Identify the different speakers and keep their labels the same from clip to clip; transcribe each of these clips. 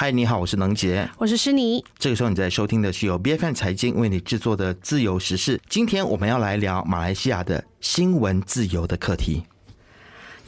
Speaker 1: 嗨，你好，我是能杰，
Speaker 2: 我是诗妮。
Speaker 1: 这个时候你在收听的是由 B F N 财经为你制作的自由时事。今天我们要来聊马来西亚的新闻自由的课题。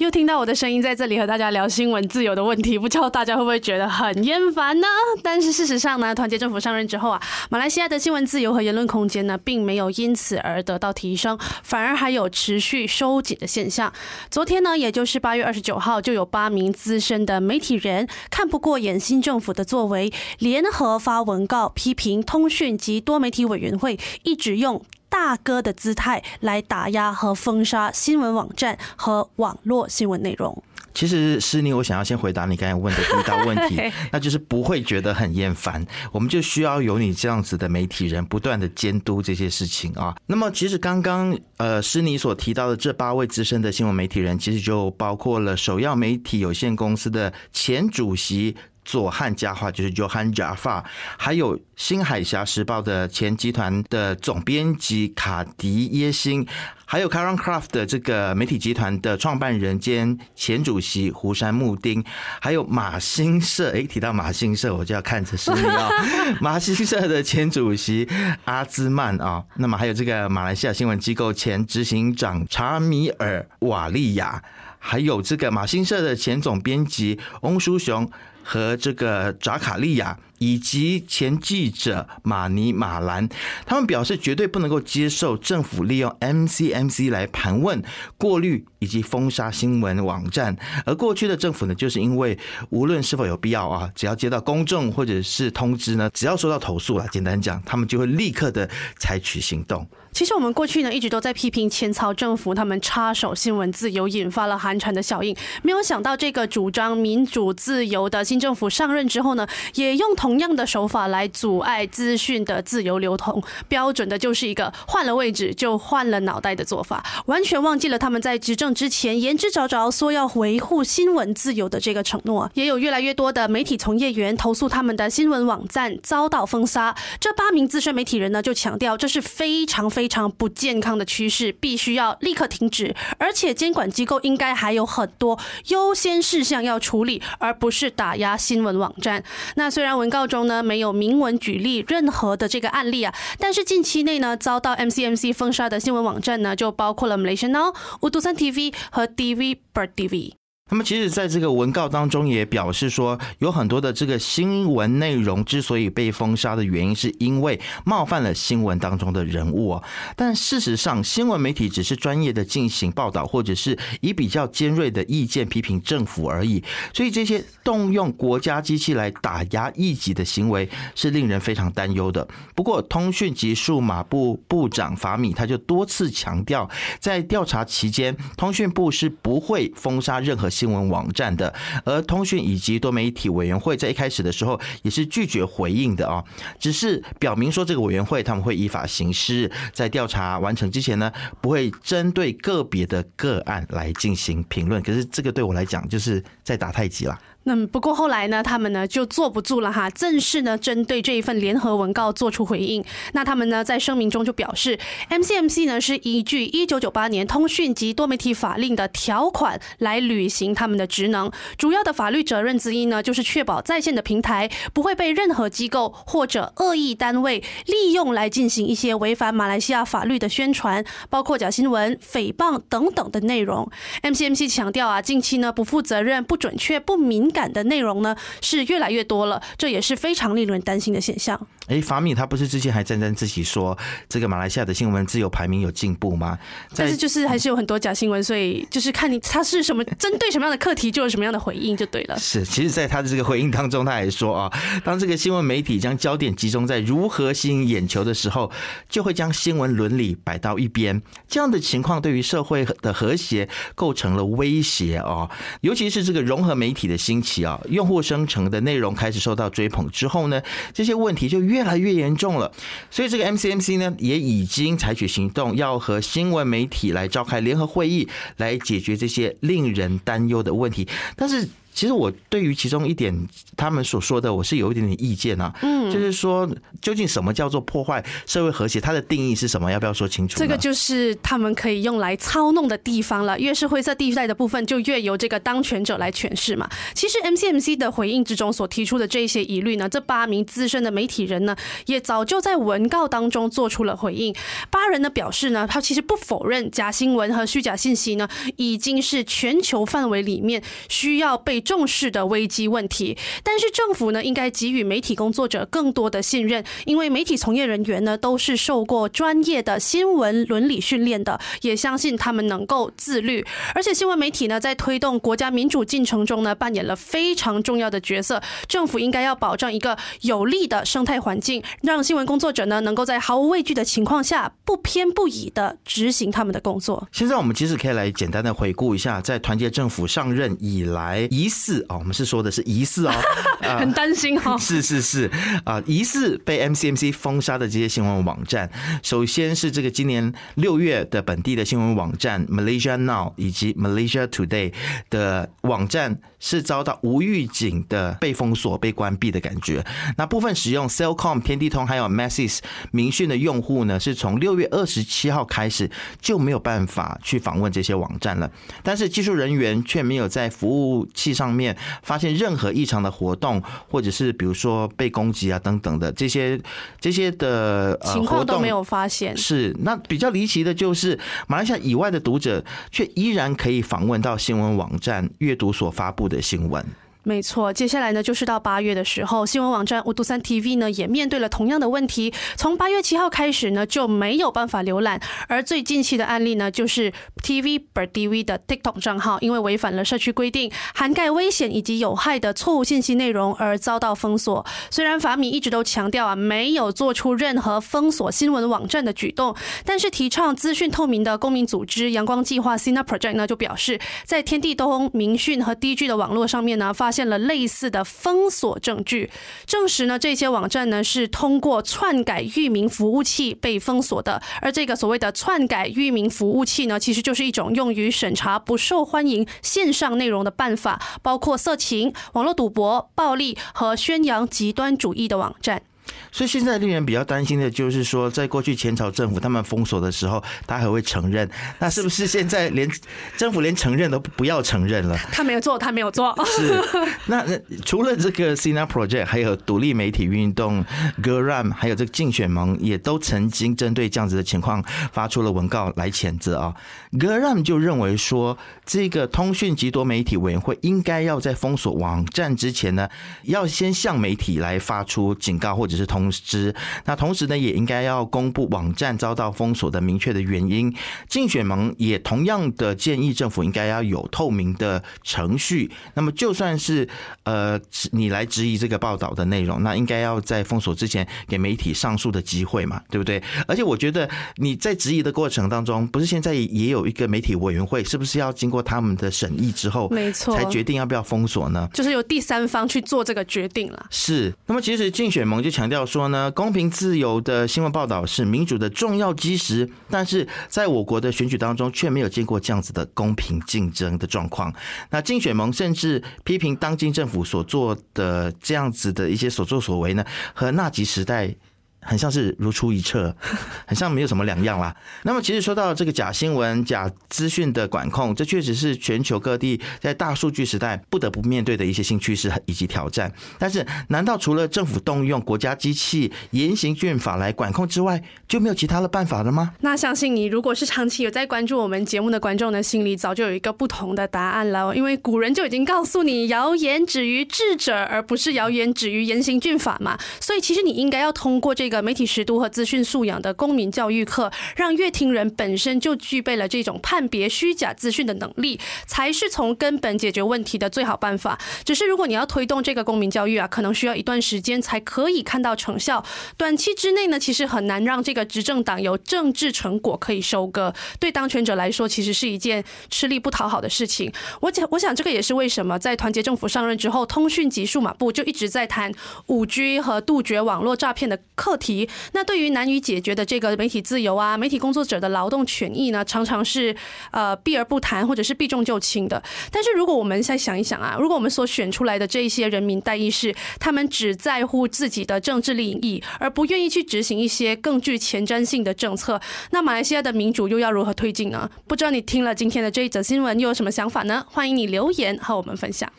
Speaker 2: 又听到我的声音在这里和大家聊新闻自由的问题，不知道大家会不会觉得很厌烦呢？但是事实上呢，团结政府上任之后啊，马来西亚的新闻自由和言论空间呢，并没有因此而得到提升，反而还有持续收紧的现象。昨天呢，也就是八月二十九号，就有八名资深的媒体人看不过眼新政府的作为，联合发文告批评通讯及多媒体委员会一直用。大哥的姿态来打压和封杀新闻网站和网络新闻内容。
Speaker 1: 其实，诗妮，我想要先回答你刚才问的第一道问题，那就是不会觉得很厌烦。我们就需要有你这样子的媒体人不断的监督这些事情啊。那么，其实刚刚呃，施妮所提到的这八位资深的新闻媒体人，其实就包括了首要媒体有限公司的前主席。左汉家话就是 Johan Jaffa，还有新海峡时报的前集团的总编辑卡迪耶辛，还有 Karen Craft 的这个媒体集团的创办人兼前主席胡山木丁，还有马新社，诶，提到马新社我就要看着是你哦，马新社的前主席阿兹曼啊，那么还有这个马来西亚新闻机构前执行长查米尔瓦利亚，还有这个马新社的前总编辑翁书雄。和这个扎卡利亚以及前记者马尼马兰，他们表示绝对不能够接受政府利用 MCMC 来盘问、过滤以及封杀新闻网站。而过去的政府呢，就是因为无论是否有必要啊，只要接到公众或者是通知呢，只要收到投诉了，简单讲，他们就会立刻的采取行动。
Speaker 2: 其实我们过去呢一直都在批评前朝政府，他们插手新闻自由，引发了寒蝉的效应。没有想到这个主张民主自由的新政府上任之后呢，也用同样的手法来阻碍资讯的自由流通。标准的就是一个换了位置就换了脑袋的做法，完全忘记了他们在执政之前言之凿凿说要维护新闻自由的这个承诺。也有越来越多的媒体从业员投诉他们的新闻网站遭到封杀。这八名资深媒体人呢就强调，这是非常非。非常不健康的趋势，必须要立刻停止。而且监管机构应该还有很多优先事项要处理，而不是打压新闻网站。那虽然文告中呢没有明文举例任何的这个案例啊，但是近期内呢遭到 MCMC 封杀的新闻网站呢，就包括了 Malaysia Now、五度三 TV 和 DV Bird TV。
Speaker 1: 那么，其实，在这个文告当中也表示说，有很多的这个新闻内容之所以被封杀的原因，是因为冒犯了新闻当中的人物哦。但事实上，新闻媒体只是专业的进行报道，或者是以比较尖锐的意见批评政府而已。所以，这些动用国家机器来打压异己的行为，是令人非常担忧的。不过，通讯及数码部部长法米他就多次强调，在调查期间，通讯部是不会封杀任何。新闻网站的，而通讯以及多媒体委员会在一开始的时候也是拒绝回应的啊，只是表明说这个委员会他们会依法行事，在调查完成之前呢，不会针对个别的个案来进行评论。可是这个对我来讲就是在打太极了。
Speaker 2: 那不过后来呢，他们呢就坐不住了哈，正式呢针对这一份联合文告做出回应。那他们呢在声明中就表示，MCMC 呢是依据一九九八年通讯及多媒体法令的条款来履行他们的职能。主要的法律责任之一呢，就是确保在线的平台不会被任何机构或者恶意单位利用来进行一些违反马来西亚法律的宣传，包括假新闻、诽谤等等的内容。MCMC 强调啊，近期呢不负责任、不准确、不明。感的内容呢是越来越多了，这也是非常令人担心的现象。
Speaker 1: 哎，法米他不是之前还沾沾自喜说这个马来西亚的新闻自由排名有进步吗？
Speaker 2: 但是就是还是有很多假新闻，所以就是看你他是什么针对什么样的课题，就有什么样的回应就对了。
Speaker 1: 是，其实，在他的这个回应当中，他还说啊，当这个新闻媒体将焦点集中在如何吸引眼球的时候，就会将新闻伦理摆到一边。这样的情况对于社会的和谐构成了威胁哦，尤其是这个融合媒体的兴起啊，用户生成的内容开始受到追捧之后呢，这些问题就越来越严重了，所以这个 MCMC 呢也已经采取行动，要和新闻媒体来召开联合会议，来解决这些令人担忧的问题。但是其实我对于其中一点他们所说的，我是有一点点意见啊。嗯，就是说，究竟什么叫做破坏社会和谐？它的定义是什么？要不要说清楚？
Speaker 2: 这个就是他们可以用来操弄的地方了。越是灰色地带的部分，就越由这个当权者来诠释嘛。其实 MCMC 的回应之中所提出的这些疑虑呢，这八名资深的媒体人呢，也早就在文告当中做出了回应。八人呢表示呢，他其实不否认假新闻和虚假信息呢，已经是全球范围里面需要被。重视的危机问题，但是政府呢应该给予媒体工作者更多的信任，因为媒体从业人员呢都是受过专业的新闻伦理训练的，也相信他们能够自律。而且新闻媒体呢在推动国家民主进程中呢扮演了非常重要的角色，政府应该要保障一个有利的生态环境，让新闻工作者呢能够在毫无畏惧的情况下不偏不倚的执行他们的工作。
Speaker 1: 现在我们其实可以来简单的回顾一下，在团结政府上任以来疑似哦，我们是说的是疑似哦，
Speaker 2: 很担心哦。
Speaker 1: 是是是啊，疑似被 MCMC 封杀的这些新闻网站，首先是这个今年六月的本地的新闻网站 Malaysia Now 以及 Malaysia Today 的网站是遭到无预警的被封锁、被关闭的感觉。那部分使用 Cellcom 天地通还有 Masses 明讯的用户呢，是从六月二十七号开始就没有办法去访问这些网站了。但是技术人员却没有在服务器上上面。发现任何异常的活动，或者是比如说被攻击啊等等的这些这些的
Speaker 2: 情况都没有发现。
Speaker 1: 是那比较离奇的就是，马来西亚以外的读者却依然可以访问到新闻网站阅读所发布的新闻。
Speaker 2: 没错，接下来呢就是到八月的时候，新闻网站五度三 TV 呢也面对了同样的问题。从八月七号开始呢就没有办法浏览，而最近期的案例呢就是 TV Bird TV 的 TikTok 账号因为违反了社区规定，涵盖危险以及有害的错误信息内容而遭到封锁。虽然法米一直都强调啊没有做出任何封锁新闻网站的举动，但是提倡资讯透明的公民组织阳光计划 Sina Project 呢就表示，在天地东明讯和 DG 的网络上面呢发。现了类似的封锁证据，证实呢这些网站呢是通过篡改域名服务器被封锁的。而这个所谓的篡改域名服务器呢，其实就是一种用于审查不受欢迎线上内容的办法，包括色情、网络赌博、暴力和宣扬极端主义的网站。
Speaker 1: 所以现在令人比较担心的就是说，在过去前朝政府他们封锁的时候，他还会承认。那是不是现在连政府连承认都不要承认了？
Speaker 2: 他没有做，他没有做。
Speaker 1: 是。那除了这个 Sina Project，还有独立媒体运动 Geram，还有这个竞选盟，也都曾经针对这样子的情况发出了文告来谴责啊。Geram 就认为说，这个通讯及多媒体委员会应该要在封锁网站之前呢，要先向媒体来发出警告或者是。通知，那同时呢，也应该要公布网站遭到封锁的明确的原因。竞选盟也同样的建议政府应该要有透明的程序。那么就算是呃你来质疑这个报道的内容，那应该要在封锁之前给媒体上诉的机会嘛，对不对？而且我觉得你在质疑的过程当中，不是现在也有一个媒体委员会，是不是要经过他们的审议之后，
Speaker 2: 没错，
Speaker 1: 才决定要不要封锁呢？
Speaker 2: 就是由第三方去做这个决定了。
Speaker 1: 是。那么其实竞选盟就强调。要说呢，公平自由的新闻报道是民主的重要基石，但是在我国的选举当中却没有见过这样子的公平竞争的状况。那竞选盟甚至批评当今政府所做的这样子的一些所作所为呢，和纳吉时代。很像是如出一辙，很像没有什么两样啦。那么，其实说到这个假新闻、假资讯的管控，这确实是全球各地在大数据时代不得不面对的一些新趋势以及挑战。但是，难道除了政府动用国家机器严刑峻法来管控之外，就没有其他的办法了吗？
Speaker 2: 那相信你，如果是长期有在关注我们节目的观众呢，心里早就有一个不同的答案了。因为古人就已经告诉你，谣言止于智者，而不是谣言止于严刑峻法嘛。所以，其实你应该要通过这。个个媒体识读和资讯素养的公民教育课，让乐听人本身就具备了这种判别虚假资讯的能力，才是从根本解决问题的最好办法。只是如果你要推动这个公民教育啊，可能需要一段时间才可以看到成效。短期之内呢，其实很难让这个执政党有政治成果可以收割。对当权者来说，其实是一件吃力不讨好的事情。我讲，我想这个也是为什么在团结政府上任之后，通讯及数码部就一直在谈五 G 和杜绝网络诈骗的课。题。那对于难以解决的这个媒体自由啊，媒体工作者的劳动权益呢，常常是呃避而不谈，或者是避重就轻的。但是如果我们再想一想啊，如果我们所选出来的这一些人民代议士，他们只在乎自己的政治利益，而不愿意去执行一些更具前瞻性的政策，那马来西亚的民主又要如何推进呢？不知道你听了今天的这一则新闻又有什么想法呢？欢迎你留言和我们分享。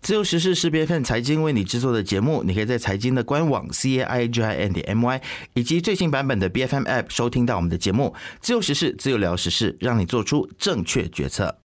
Speaker 1: 自由时事是 B F N 财经为你制作的节目，你可以在财经的官网 c a i g i n 点 m y 以及最新版本的 B F M App 收听到我们的节目。自由时事，自由聊时事，让你做出正确决策。